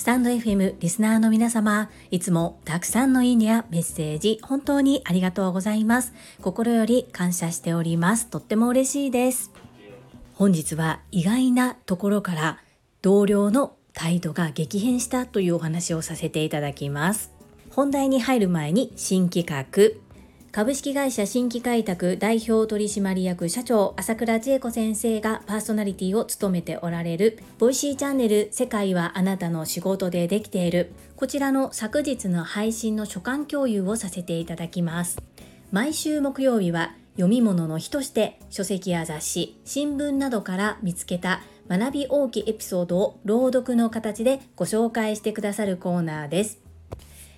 スタンド FM リスナーの皆様、いつもたくさんのいいねやメッセージ、本当にありがとうございます。心より感謝しております。とっても嬉しいです。本日は意外なところから同僚の態度が激変したというお話をさせていただきます。本題に入る前に新企画、株式会社新規開拓代表取締役社長朝倉千恵子先生がパーソナリティを務めておられる Voicy チャンネル世界はあなたの仕事でできているこちらの昨日の配信の所感共有をさせていただきます。毎週木曜日は読み物の日として書籍や雑誌新聞などから見つけた学び大きエピソードを朗読の形でご紹介してくださるコーナーです。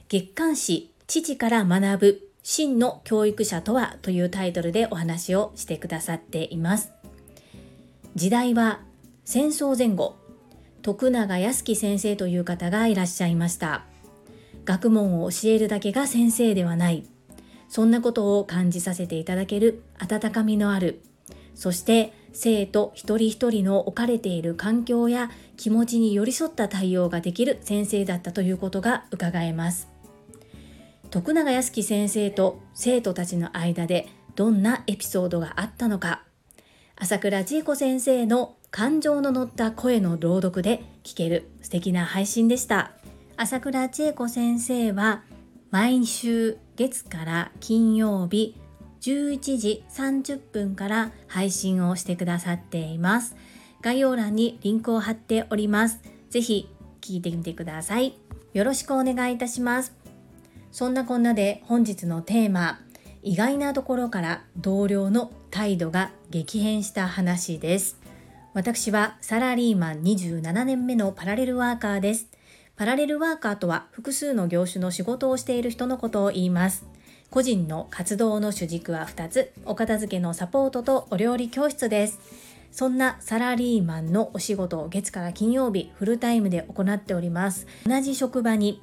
月刊誌父から学ぶ真の教育者とはというタイトルでお話をしてくださっています。時代は戦争前後、徳永康樹先生という方がいらっしゃいました。学問を教えるだけが先生ではない。そんなことを感じさせていただける温かみのある、そして生徒一人一人の置かれている環境や気持ちに寄り添った対応ができる先生だったということが伺えます。徳永康樹先生と生徒たちの間でどんなエピソードがあったのか。朝倉千恵子先生の感情の乗った声の朗読で聞ける素敵な配信でした。朝倉千恵子先生は毎週月から金曜日11時30分から配信をしてくださっています。概要欄にリンクを貼っております。ぜひ聞いてみてください。よろしくお願いいたします。そんなこんなで本日のテーマ意外なところから同僚の態度が激変した話です。私はサラリーマン27年目のパラレルワーカーです。パラレルワーカーとは複数の業種の仕事をしている人のことを言います。個人の活動の主軸は2つお片付けのサポートとお料理教室です。そんなサラリーマンのお仕事を月から金曜日フルタイムで行っております。同じ職場に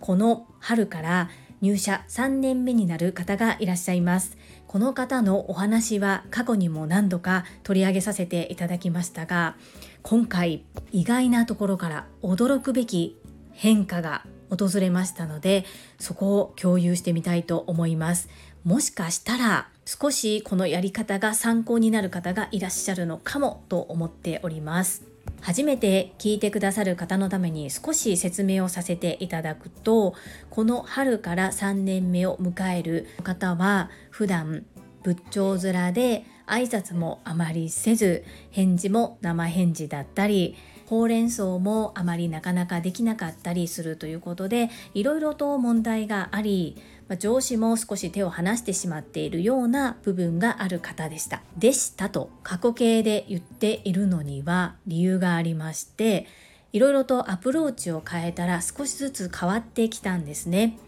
この春から入社3年目になる方がいらっしゃいます。この方のお話は過去にも何度か取り上げさせていただきましたが、今回意外なところから驚くべき変化が訪れましたので、そこを共有してみたいと思います。もしかしたら少しこのやり方が参考になる方がいらっしゃるのかもと思っております。初めて聞いてくださる方のために少し説明をさせていただくとこの春から3年目を迎える方は普段仏頂面で挨拶もあまりせず返事も生返事だったりほうれん草もあまりなかなかできなかったりするということでいろいろと問題がありまあ、上司も少し手を離してしまっているような部分がある方でした。でしたと過去形で言っているのには理由がありましていろいろとアプローチを変えたら少しずつ変わってきたんですね。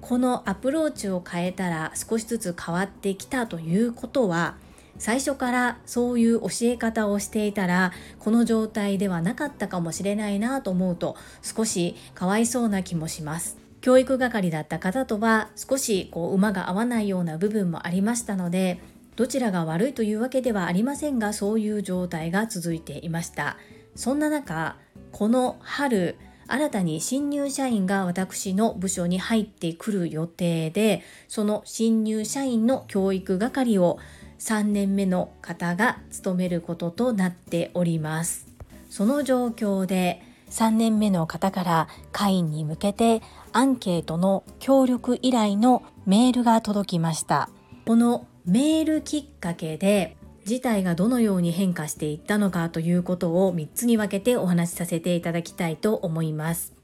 このアプローチを変えたら少しずつ変わってきたということは最初からそういう教え方をしていたらこの状態ではなかったかもしれないなと思うと少しかわいそうな気もします。教育係だった方とは少しこう馬が合わないような部分もありましたのでどちらが悪いというわけではありませんがそういう状態が続いていました。そんな中この春新たに新入社員が私の部署に入ってくる予定でその新入社員の教育係を3年目の方が務めることとなっております。その状況で3年目の方から会員に向けてアンケートの協力依頼のメールが届きました。このメールきっかけで事態がどのように変化していったのかということを3つに分けてお話しさせていただきたいと思います。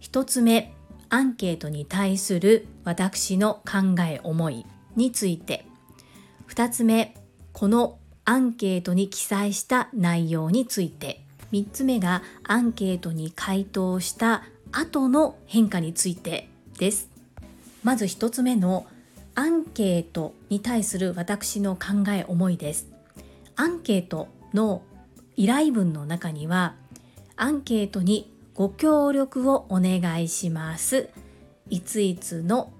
1つ目アンケートに対する私の考え思いについて。2つ目このアンケートに記載した内容について。3つ目がアンケートに回答した後の変化についてです。まず1つ目のアンケートに対する私の考え思いです。アンケートの依頼文の中にはアンケートにご協力をお願いします。いついつの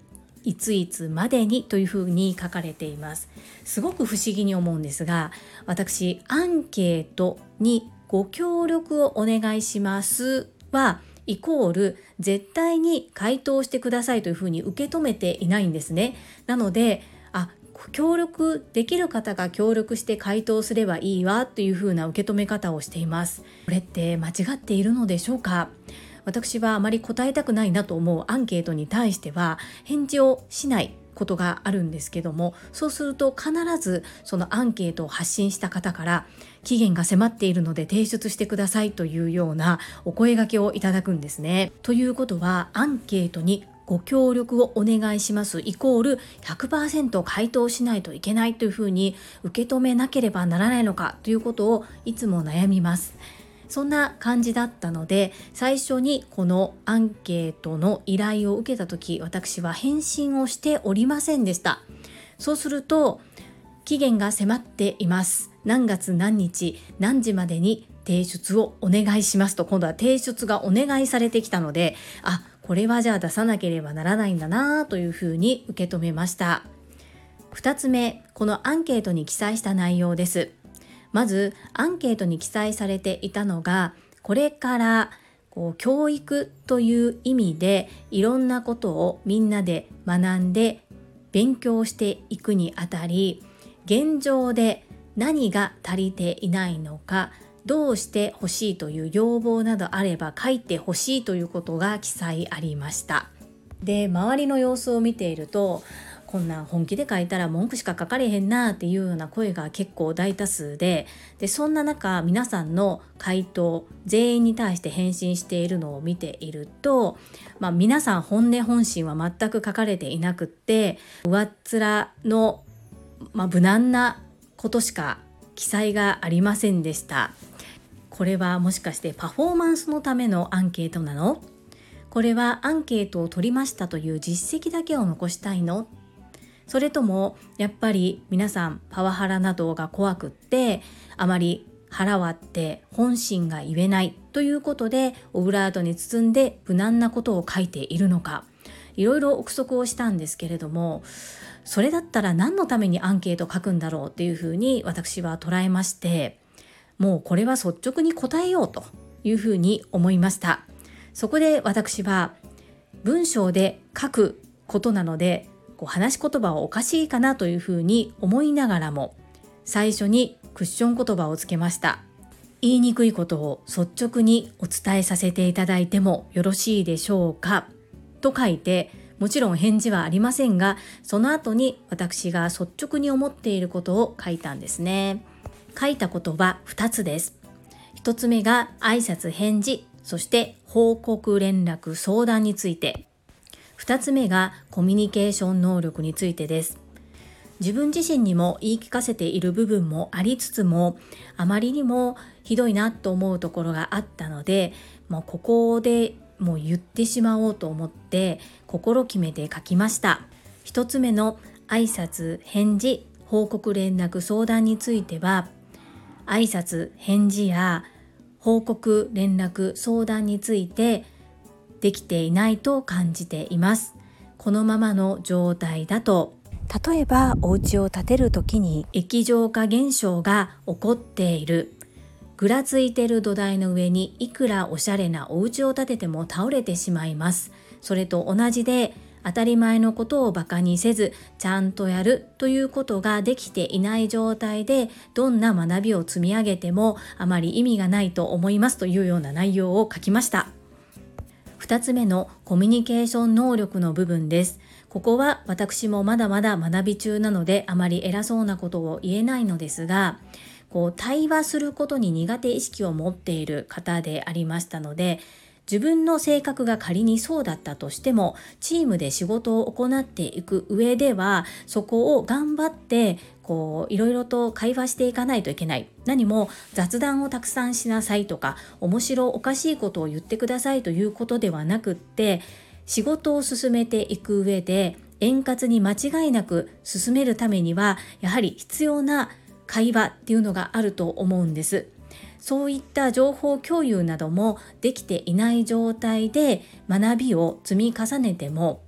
いついつまでにというふうに書かれています。すごく不思議に思うんですが私アンケートにご協力をお願いしますはイコール絶対に回答してくださいというふうに受け止めていないんですね。なのであ協力できる方が協力して回答すればいいわというふうな受け止め方をしています。これって間違っているのでしょうか？私はあまり答えたくないなと思うアンケートに対しては返事をしないことがあるんですけどもそうすると必ずそのアンケートを発信した方から期限が迫っているので提出してくださいというようなお声がけをいただくんですね。ということはアンケートにご協力をお願いしますイコール100%回答しないといけないというふうに受け止めなければならないのかということをいつも悩みます。そんな感じだったので最初にこのアンケートの依頼を受けた時私は返信をしておりませんでしたそうすると期限が迫っています何月何日何時までに提出をお願いしますと今度は提出がお願いされてきたのであこれはじゃあ出さなければならないんだなというふうに受け止めました。2つ目このアンケートに記載した内容です。まずアンケートに記載されていたのがこれから教育という意味でいろんなことをみんなで学んで勉強していくにあたり現状で何が足りていないのかどうしてほしいという要望などあれば書いてほしいということが記載ありました。で周りの様子を見ているとこんな本気で書いたら文句しか書かれへんなっていうような声が結構大多数ででそんな中皆さんの回答全員に対して返信しているのを見ていると、まあ、皆さん本音本心は全く書かれていなくって上っ面の、まあ、無難なことしか記載がありませんでした。これはもしかしてパフォーマンスのためのアンケートなの？これはアンケートを取りましたという実績だけを残したいの？それともやっぱり皆さんパワハラなどが怖くってあまり腹割って本心が言えない？ということでオブラートに包んで無難なことを書いているのか？いろいろ憶測をしたんですけれどもそれだったら何のためにアンケート書くんだろうっていうふうに私は捉えましてもうこれは率直に答えようというふうに思いました。そこで私は文章で書くことなのでこう話し言葉はおかしいかなというふうに思いながらも最初にクッション言葉をつけました。言いにくいことを率直にお伝えさせていただいてもよろしいでしょうか？と書いてもちろん返事はありませんがその後に私が率直に思っていることを書いたんですね。書いた言葉2つです。1つ目が挨拶返事そして報告連絡相談について。2つ目がコミュニケーション能力についてです。自分自身にも言い聞かせている部分もありつつもあまりにもひどいなと思うところがあったのでもうここでもう言ってしまおうと思って心決めて書きました。1つ目の挨拶返事報告連絡相談については挨拶返事や報告連絡相談についてできていないと感じています。このままの状態だと。例えばお家を建てる時に液状化現象が起こっているぐらついてる土台の上にいくらおしゃれなお家を建てても倒れてしまいますそれと同じで当たり前のことをバカにせずちゃんとやるということができていない状態でどんな学びを積み上げてもあまり意味がないと思いますというような内容を書きました2つ目のコミュニケーション能力の部分です。ここは私もまだまだ学び中なのであまり偉そうなことを言えないのですが、こう対話することに苦手意識を持っている方でありましたので、自分の性格が仮にそうだったとしてもチームで仕事を行っていく上ではそこを頑張ってこういろいろと会話していかないといけない。何も雑談をたくさんしなさいとか面白おかしいことを言ってくださいということではなくって仕事を進めていく上で円滑に間違いなく進めるためにはやはり必要な会話っていうのがあると思うんです。そういった情報共有などもできていない状態で学びを積み重ねても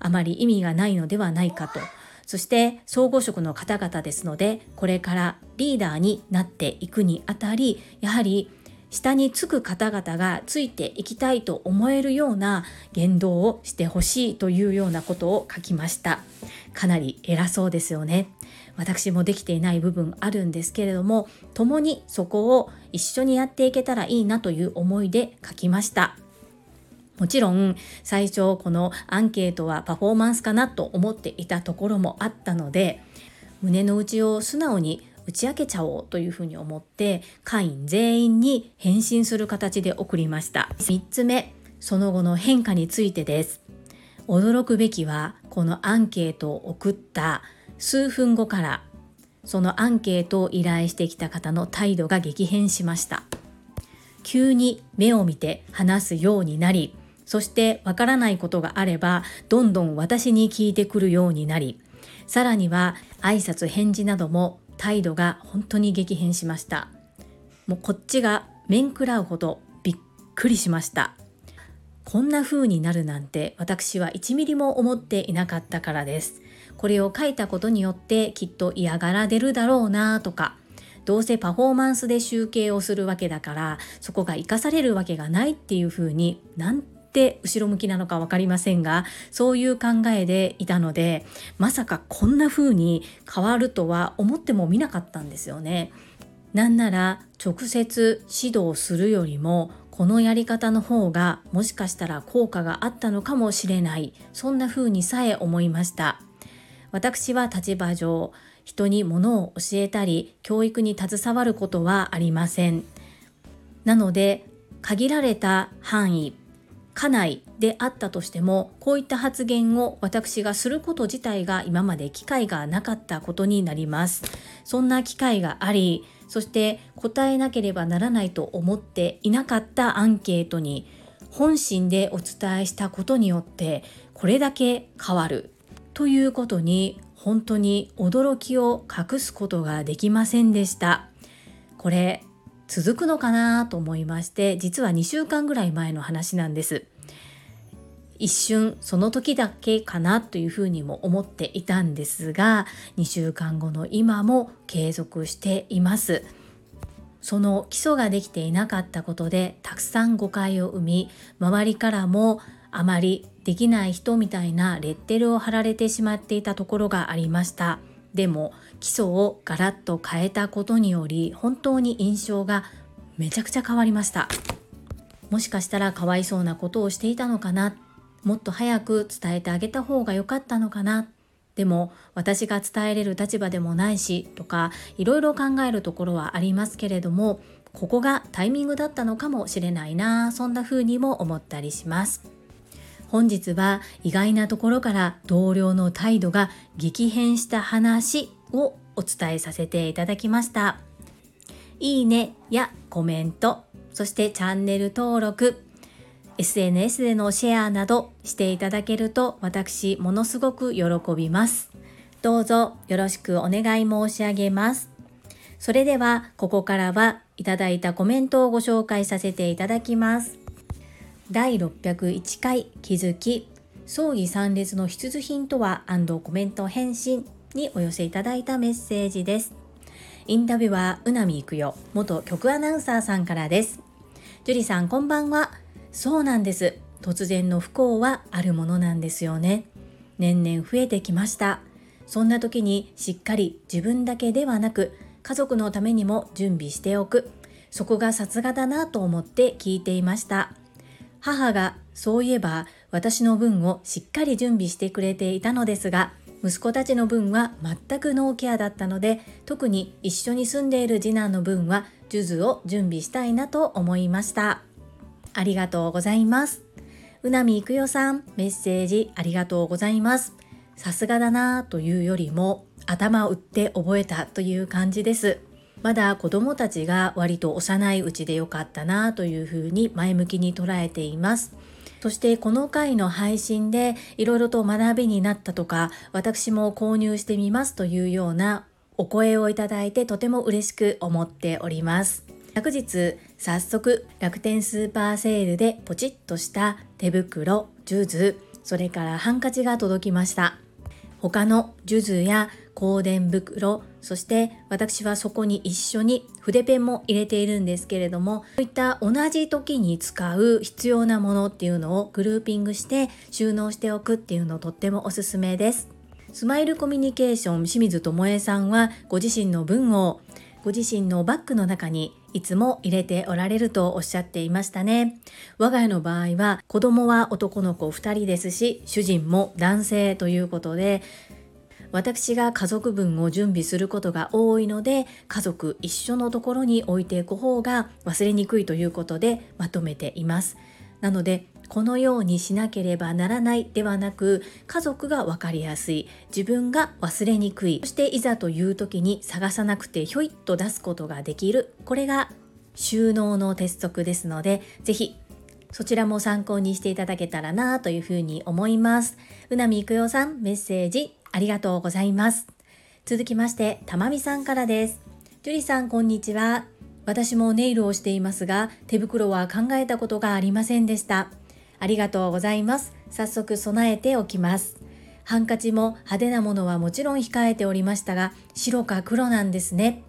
あまり意味がないのではないかと。そして総合職の方々ですのでこれからリーダーになっていくにあたりやはり下につく方々がついていきたいと思えるような言動をしてほしいというようなことを書きました。かなり偉そうですよね。私もできていない部分あるんですけれども共にそこを一緒にやっていけたらいいなという思いで書きました。もちろん最初このアンケートはパフォーマンスかなと思っていたところもあったので胸の内を素直に打ち明けちゃおうというふうに思って会員全員に返信する形で送りました。3つ目その後の変化についてです。驚くべきはこのアンケートを送った数分後からそのアンケートを依頼してきた方の態度が激変しました。急に目を見て話すようになりそしてわからないことがあればどんどん私に聞いてくるようになりさらには挨拶返事なども態度が本当に激変しました。もうこっちが面食らうほどびっくりしました。こんな風になるなんて私は1ミリも思っていなかったからです。これを書いたことによってきっと嫌がられるだろうなとかどうせパフォーマンスで集計をするわけだからそこが生かされるわけがないっていう風になんて後ろ向きなのか分かりませんがそういう考えでいたのでまさかこんな風に変わるとは思ってもみなかったんですよね。なんなら直接指導するよりもこのやり方の方がもしかしたら効果があったのかもしれないそんな風にさえ思いました私は立場上人に物を教えたり教育に携わることはありません。なので限られた範囲家内であったとしてもこういった発言を私がすること自体が今まで機会がなかったことになります。そんな機会がありそして答えなければならないと思っていなかったアンケートに本心でお伝えしたことによってこれだけ変わる。ということに本当に驚きを隠すことができませんでした。これ続くのかなと思いまして実は2週間ぐらい前の話なんです。一瞬その時だけかなというふうにも思っていたんですが2週間後の今も継続しています。その基礎ができていなかったことでたくさん誤解を生み周りからもあまりできない人みたいなレッテルを貼られてしまっていたところがありました。でも基礎をガラッと変えたことにより本当に印象がめちゃくちゃ変わりました。もしかしたらかわいそうなことをしていたのかな？もっと早く伝えてあげた方が良かったのかな？でも私が伝えれる立場でもないしとかいろいろ考えるところはありますけれどもここがタイミングだったのかもしれないなそんな風にも思ったりします。本日は意外なところから同僚の態度が激変した話をお伝えさせていただきました。いいねやコメント、そしてチャンネル登録、SNS でのシェアなどしていただけると私ものすごく喜びます。どうぞよろしくお願い申し上げます。それではここからはいただいたコメントをご紹介させていただきます。第601回気づき葬儀参列の必需品とはコメント返信にお寄せいただいたメッセージです。インタビュアー、うなみいくよ、元局アナウンサーさんからです。樹里さん、こんばんは。そうなんです。突然の不幸はあるものなんですよね。年々増えてきました。そんな時にしっかり自分だけではなく、家族のためにも準備しておく。そこがさすがだなと思って聞いていました。母がそういえば私の分をしっかり準備してくれていたのですが息子たちの分は全くノーケアだったので特に一緒に住んでいる次男の分は数珠を準備したいなと思いました。ありがとうございます。うなみいくよさんメッセージありがとうございます。さすがだなというよりも頭を打って覚えたという感じです。まだ子供たちが割と幼いうちでよかったなというふうに前向きに捉えています。そしてこの回の配信でいろいろと学びになったとか、私も購入してみますというようなお声をいただいてとても嬉しく思っております。昨日早速楽天スーパーセールでポチッとした手袋、ジューズ、それからハンカチが届きました。他のジュズや香典袋、そして私はそこに一緒に筆ペンも入れているんですけれども、そういった同じ時に使う必要なものっていうのをグルーピングして収納しておくっていうのとってもおすすめです。スマイルコミュニケーション清水智恵さんはご自身の文をご自身のバッグの中にいつも入れておられるとおっしゃっていましたね。我が家の場合は子供は男の子2人ですし、主人も男性ということで、私が家族分を準備することが多いので家族一緒のところに置いていく方が忘れにくいということでまとめていますなのでこのようにしなければならないではなく家族が分かりやすい自分が忘れにくいそしていざという時に探さなくてひょいっと出すことができるこれが収納の鉄則ですので是非そちらも参考にしていただけたらなというふうに思います。うなみいくよさんメッセージありがとうございます。続きまして、たまみさんからです。ジュリさんこんにちは。私もネイルをしていますが、手袋は考えたことがありませんでした。ありがとうございます。早速備えておきます。ハンカチも派手なものはもちろん控えておりましたが、白か黒なんですね。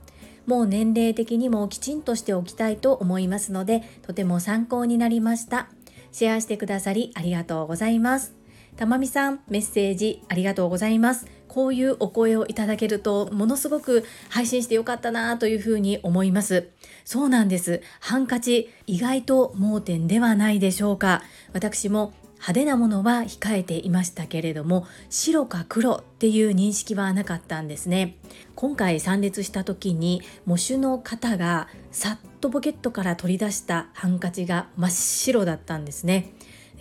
もう年齢的にもきちんとしておきたいと思いますので、とても参考になりました。シェアしてくださりありがとうございます。たまみさん、メッセージありがとうございます。こういうお声をいただけると、ものすごく配信してよかったなというふうに思います。そうなんです。ハンカチ、意外と盲点ではないでしょうか。私も派手なものは控えていましたけれども白か黒っていう認識はなかったんですね今回参列した時に喪主の方がさっとポケットから取り出したハンカチが真っ白だったんですね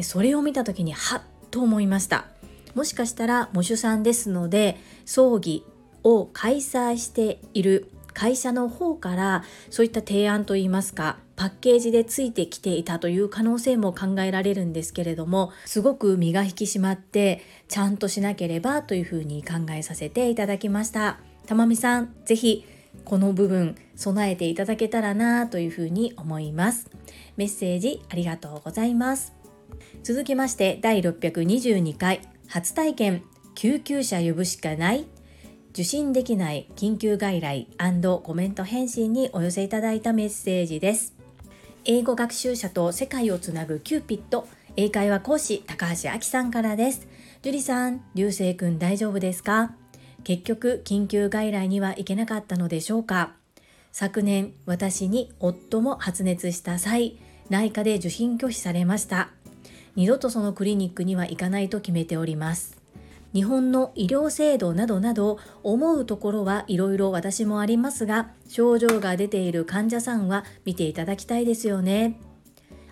それを見た時にはっと思いました。もしかしたら喪主さんですので葬儀を開催している会社の方からそういった提案といいますかパッケージでついてきていたという可能性も考えられるんですけれどもすごく身が引き締まってちゃんとしなければというふうに考えさせていただきました。たまみさんぜひこの部分備えていただけたらなというふうに思います。メッセージありがとうございます。続きまして第622回初体験救急車呼ぶしかない受信できない緊急外来コメント返信にお寄せいただいたメッセージです。英語学習者と世界をつなぐキューピット英会話講師高橋明さんからです。樹里さん、流星くん大丈夫ですか？結局緊急外来には行けなかったのでしょうか？昨年私に夫も発熱した際内科で受診拒否されました二度とそのクリニックには行かないと決めております。日本の医療制度などなど思うところはいろいろ私もありますが症状が出ている患者さんは見ていただきたいですよね。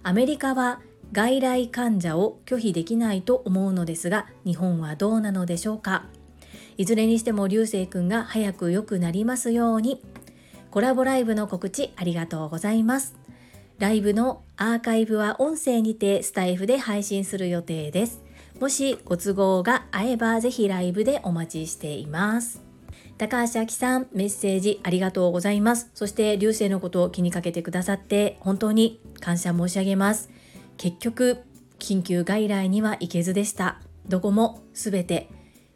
アメリカは外来患者を拒否できないと思うのですが日本はどうなのでしょうか。いずれにしても流星くんが早く良くなりますように。コラボライブの告知ありがとうございます。ライブのアーカイブは音声にてスタイフで配信する予定ですもしご都合が合えばぜひライブでお待ちしています。高橋明さん、メッセージありがとうございます。そして、流星のことを気にかけてくださって本当に感謝申し上げます。結局、緊急外来には行けずでした。どこもすべて、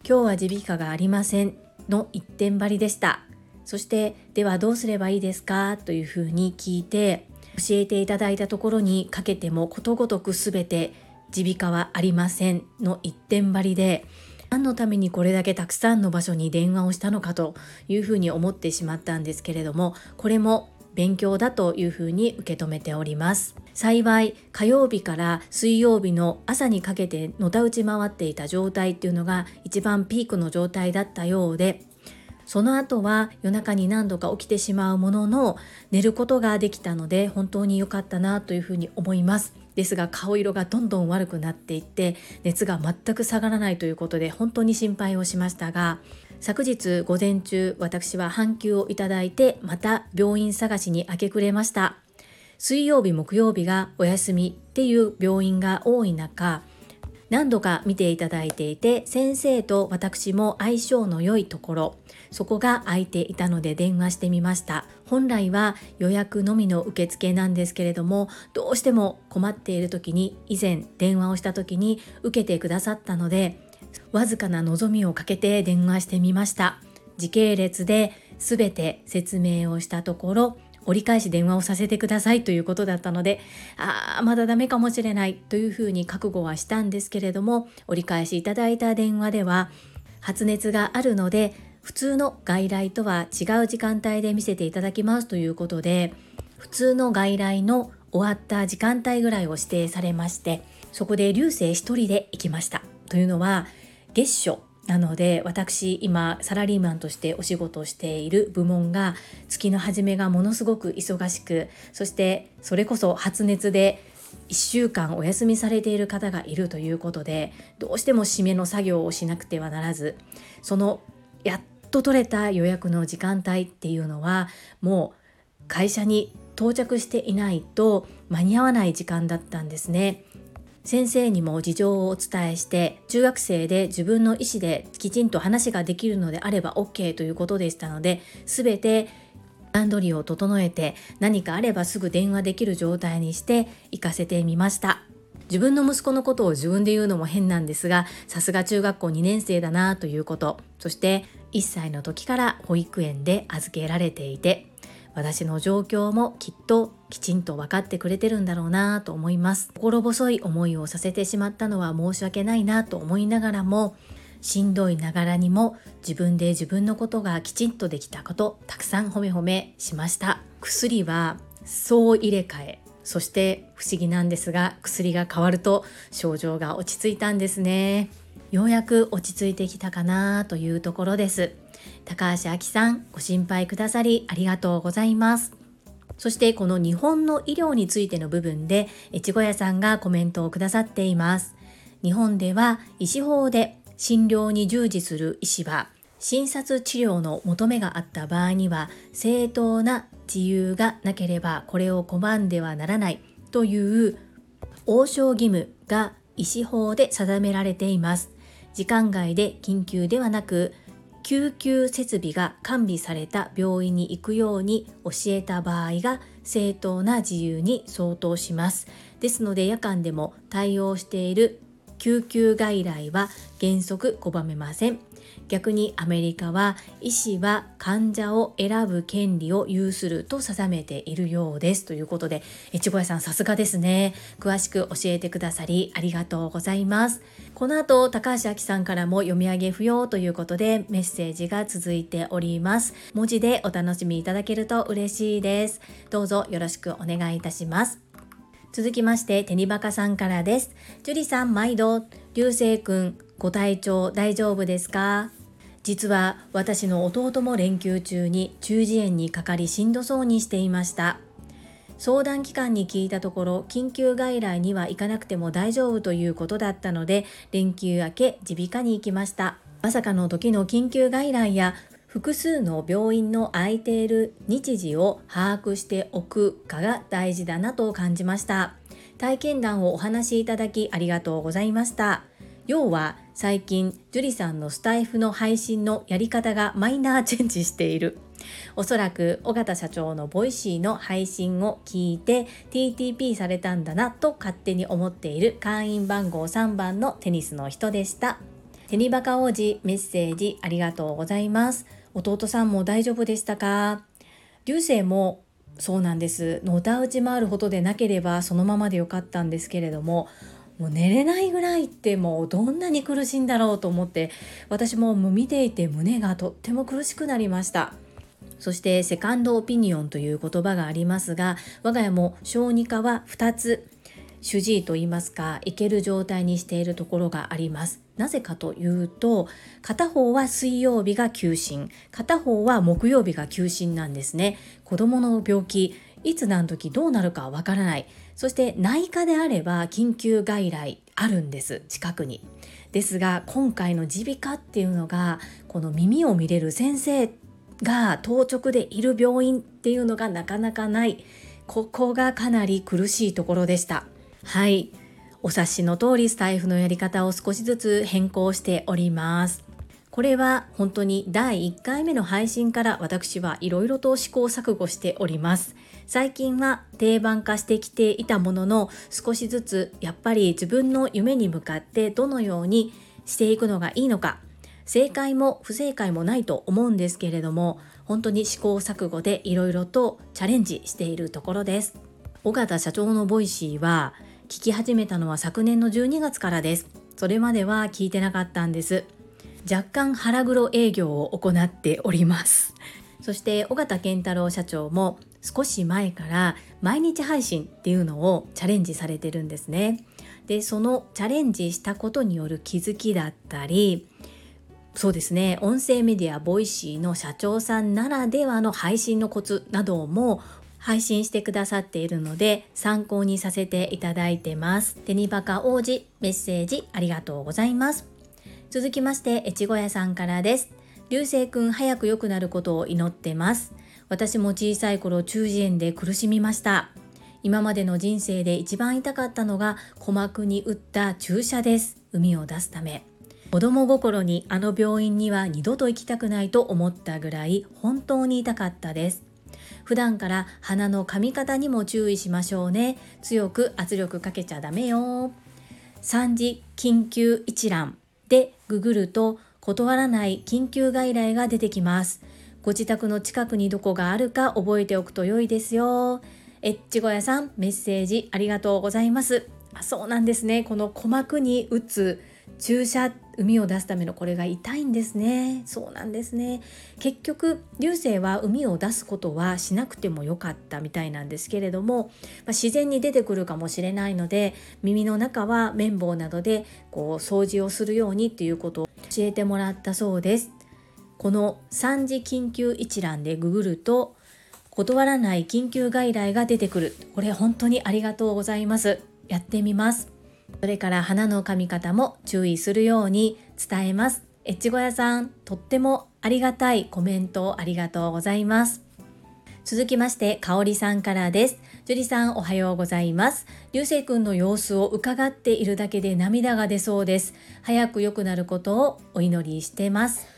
今日は耳鼻科がありませんの一点張りでした。そして、ではどうすればいいですか？というふうに聞いて、教えていただいたところにかけてもことごとくすべて耳鼻科はありませんの一点張りで何のためにこれだけたくさんの場所に電話をしたのかというふうに思ってしまったんですけれどもこれも勉強だというふうに受け止めております。幸い火曜日から水曜日の朝にかけてのたうち回っていた状態っていうのが一番ピークの状態だったようでその後は夜中に何度か起きてしまうものの寝ることができたので本当に良かったなというふうに思います。ですが顔色がどんどん悪くなっていって熱が全く下がらないということで本当に心配をしましたが昨日午前中私は半休をいただいてまた病院探しに明け暮れました。水曜日木曜日がお休みっていう病院が多い中何度か見ていただいていて先生と私も相性の良いところ。そこが空いていたので電話してみました。本来は予約のみの受付なんですけれどもどうしても困っている時に以前電話をした時に受けてくださったのでわずかな望みをかけて電話してみました。時系列で全て説明をしたところ折り返し電話をさせてくださいということだったのでああまだダメかもしれないというふうに覚悟はしたんですけれども折り返しいただいた電話では発熱があるので普通の外来とは違う時間帯で見せていただきますということで普通の外来の終わった時間帯ぐらいを指定されましてそこで流星一人で行きましたというのは月初なので私今サラリーマンとしてお仕事をしている部門が月の初めがものすごく忙しくそしてそれこそ発熱で1週間お休みされている方がいるということでどうしても締めの作業をしなくてはならずそのやっと取れた予約の時間帯っていうのはもう会社に到着していないと間に合わない時間だったんですね。先生にも事情をお伝えして中学生で自分の意思できちんと話ができるのであれば OK ということでしたので全て段取りを整えて何かあればすぐ電話できる状態にして行かせてみました。自分の息子のことを自分で言うのも変なんですがさすが中学校2年生だなということ。そして1歳の時から保育園で預けられていて私の状況もきっときちんと分かってくれてるんだろうなと思います。心細い思いをさせてしまったのは申し訳ないなと思いながらもしんどいながらにも自分で自分のことがきちんとできたことたくさん褒め褒めしました。薬は総入れ替え。そして不思議なんですが薬が変わると症状が落ち着いたんですね。ようやく落ち着いてきたかなというところです。高橋明さんご心配くださりありがとうございます。そしてこの日本の医療についての部分で越後屋さんがコメントをくださっています。日本では医師法で診療に従事する医師は診察治療の求めがあった場合には正当な自由がなければこれを拒んではならないという応召義務が医師法で定められています。時間外で緊急ではなく救急設備が完備された病院に行くように教えた場合が正当な自由に相当します。ですので夜間でも対応している救急外来は原則拒めません。逆にアメリカは医師は患者を選ぶ権利を有すると定めているようですということで越後屋さんさすがですね。詳しく教えてくださりありがとうございます。この後高橋明さんからも読み上げ不要ということでメッセージが続いております。文字でお楽しみいただけると嬉しいです。どうぞよろしくお願いいたします。続きまして、テニバカさんからです。樹里さん、毎度、流星くん、ご体調大丈夫ですか？実は私の弟も連休中に中耳炎にかかりしんどそうにしていました。相談機関に聞いたところ緊急外来には行かなくても大丈夫ということだったので連休明け耳鼻科に行きました。まさかの時の緊急外来や複数の病院の空いている日時を把握しておくかが大事だなと感じました。体験談をお話しいただきありがとうございました。要は最近樹里さんのスタイフの配信のやり方がマイナーチェンジしている。おそらく尾形社長の Voicy の配信を聞いて TTP されたんだなと勝手に思っている会員番号3番のテニスの人でした。テニバカ王子メッセージありがとうございます。弟さんも大丈夫でしたか？流星もそうなんです。のたうち回るほどでなければそのままでよかったんですけれどももう寝れないぐらいってもうどんなに苦しいんだろうと思って私も見ていて胸がとっても苦しくなりました。そしてセカンドオピニオンという言葉がありますが我が家も小児科は2つ主治医といいますか行ける状態にしているところがあります。なぜかというと片方は水曜日が休診片方は木曜日が休診なんですね。子供の病気いつ何時どうなるかわからない。そして内科であれば緊急外来あるんです近くに。ですが今回の耳鼻科っていうのがこの耳を見れる先生が当直でいる病院っていうのがなかなかない。ここがかなり苦しいところでした。はい。お察しの通りスタイフのやり方を少しずつ変更しております。これは本当に第1回目の配信から私はいろいろと試行錯誤しております。最近は定番化してきていたものの少しずつやっぱり自分の夢に向かってどのようにしていくのがいいのか。正解も不正解もないと思うんですけれども本当に試行錯誤でいろいろとチャレンジしているところです。尾形社長の Voicy は聞き始めたのは昨年の12月からです。それまでは聞いてなかったんです。若干腹黒営業を行っておりますそして尾形健太郎社長も少し前から毎日配信っていうのをチャレンジされてるんですねでそのチャレンジしたことによる気づきだったりそうですね音声メディア Voicy の社長さんならではの配信のコツなども配信してくださっているので参考にさせていただいてます。テニバカ王子メッセージありがとうございます。続きまして越後屋さんからです。流星くん早く良くなることを祈ってます。私も小さい頃中耳炎で苦しみました。今までの人生で一番痛かったのが鼓膜に打った注射です。海を出すため。子供心にあの病院には二度と行きたくないと思ったぐらい本当に痛かったです。普段から鼻の噛み方にも注意しましょうね。強く圧力かけちゃダメよ。3次緊急一覧。でググると断らない緊急外来が出てきます。ご自宅の近くにどこがあるか覚えておくと良いですよ。エッチ小屋さん、メッセージありがとうございます。あそうなんですね。この鼓膜に打つ注射海を出すためのこれが痛いんですね。そうなんですね。結局流星は海を出すことはしなくてもよかったみたいなんですけれども、まあ、自然に出てくるかもしれないので耳の中は綿棒などでこう掃除をするようにっていうことを教えてもらったそうです。この3次緊急一覧でググると断らない緊急外来が出てくる。これ本当にありがとうございます。やってみます。それから花の噛み方も注意するように伝えます。越後屋さん、とってもありがたいコメントをありがとうございます。続きまして、かおりさんからです。樹里さん、おはようございます。流星くんの様子を伺っているだけで涙が出そうです。早く良くなることをお祈りしてます。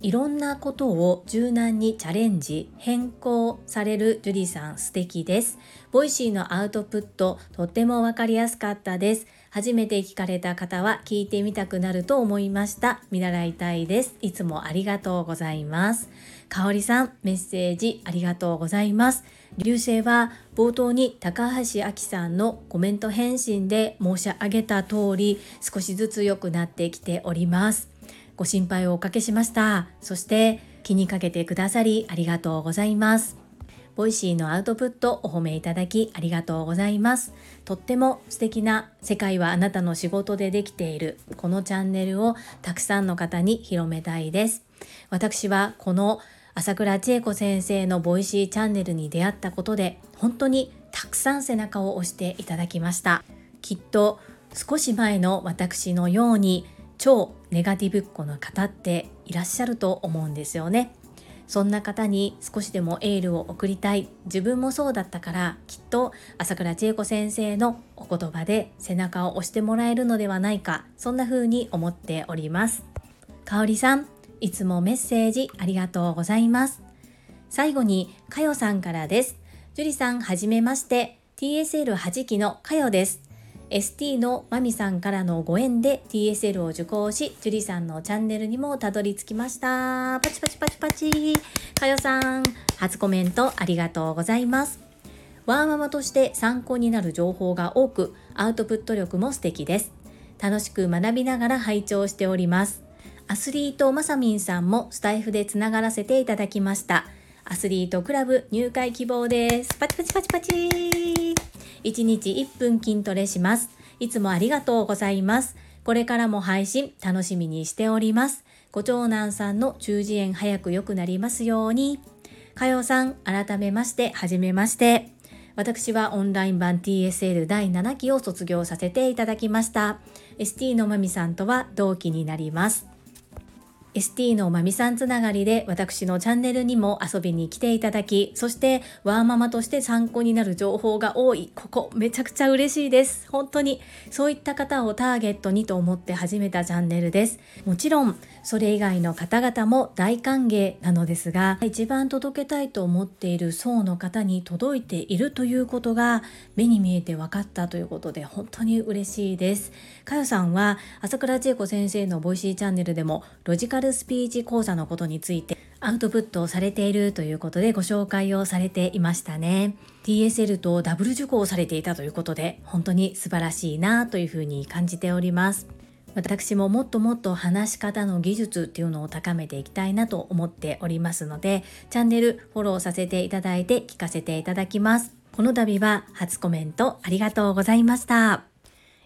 いろんなことを柔軟にチャレンジ、変更されるジュリさん素敵です。 Voicy のアウトプット、とってもわかりやすかったです。初めて聞かれた方は聞いてみたくなると思いました。見習いたいです。いつもありがとうございます。かおりさん、メッセージありがとうございます。流星は冒頭に高橋明さんのコメント返信で申し上げた通り少しずつ良くなってきております。ご心配をおかけしました。そして気にかけてくださりありがとうございます。 Voicy のアウトプットお褒めいただきありがとうございます。とっても素敵な世界はあなたの仕事でできているこのチャンネルをたくさんの方に広めたいです。私はこの朝倉千恵子先生の Voicy チャンネルに出会ったことで本当にたくさん背中を押していただきました。きっと少し前の私のように超ネガティブっ子の方っていらっしゃると思うんですよね。そんな方に少しでもエールを送りたい。自分もそうだったからきっと朝倉千恵子先生のお言葉で背中を押してもらえるのではないかそんな風に思っております。かおりさんいつもメッセージありがとうございます。最後にかよさんからです。樹里さんはじめまして。TSL8 期のかよです。ST のマミさんからのご縁で TSL を受講し、樹里さんのチャンネルにもたどり着きました。パチパチパチパチ。かよさん、初コメントありがとうございます。ワーママとして参考になる情報が多く、アウトプット力も素敵です。楽しく学びながら拝聴しております。アスリートまさみんさんもスタイフでつながらせていただきました。アスリートクラブ入会希望です。パチパチパチパチ。1日1分筋トレします。いつもありがとうございます。これからも配信楽しみにしております。ご長男さんの中耳炎早く良くなりますように。かよさん、改めまして、はじめまして。私はオンライン版 TSL 第7期を卒業させていただきました。ST のまみさんとは同期になります。ST のまみさんつながりで私のチャンネルにも遊びに来ていただき、そしてワーママとして参考になる情報が多い、ここめちゃくちゃ嬉しいです。本当にそういった方をターゲットにと思って始めたチャンネルです。もちろんそれ以外の方々も大歓迎なのですが、一番届けたいと思っている層の方に届いているということが目に見えて分かったということで本当に嬉しいです。かよさんは朝倉千恵子先生の Voicy チャンネルでもロジカルスピーチ講座のことについてアウトプットをされているということでご紹介をされていましたね。TSL とダブル受講されていたということで本当に素晴らしいなというふうに感じております。私ももっともっと話し方の技術っていうのを高めていきたいなと思っておりますのでチャンネルフォローさせていただいて聞かせていただきます。この度は初コメントありがとうございました。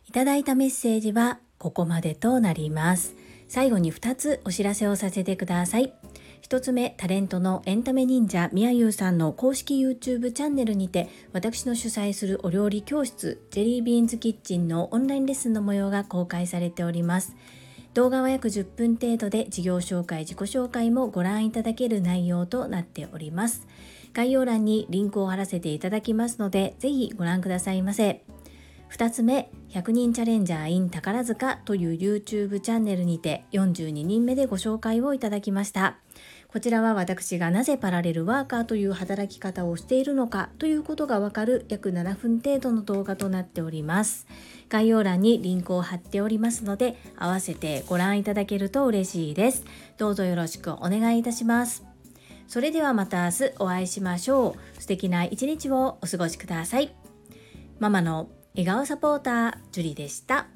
いただいたメッセージはここまでとなります。最後に2つお知らせをさせてください。1つ目、タレントのエンタメ忍者みやゆうさんの公式 YouTube チャンネルにて、私の主催するお料理教室、ジェリービーンズキッチンのオンラインレッスンの模様が公開されております。動画は約10分程度で事業紹介、自己紹介もご覧いただける内容となっております。概要欄にリンクを貼らせていただきますので、ぜひご覧くださいませ。2つ目、100人チャレンジャー in 宝塚という YouTube チャンネルにて42人目でご紹介をいただきました。こちらは私がなぜパラレルワーカーという働き方をしているのかということがわかる約7分程度の動画となっております。概要欄にリンクを貼っておりますので、合わせてご覧いただけると嬉しいです。どうぞよろしくお願いいたします。それではまた明日お会いしましょう。素敵な一日をお過ごしください。ママの笑顔サポーター、ジュリでした。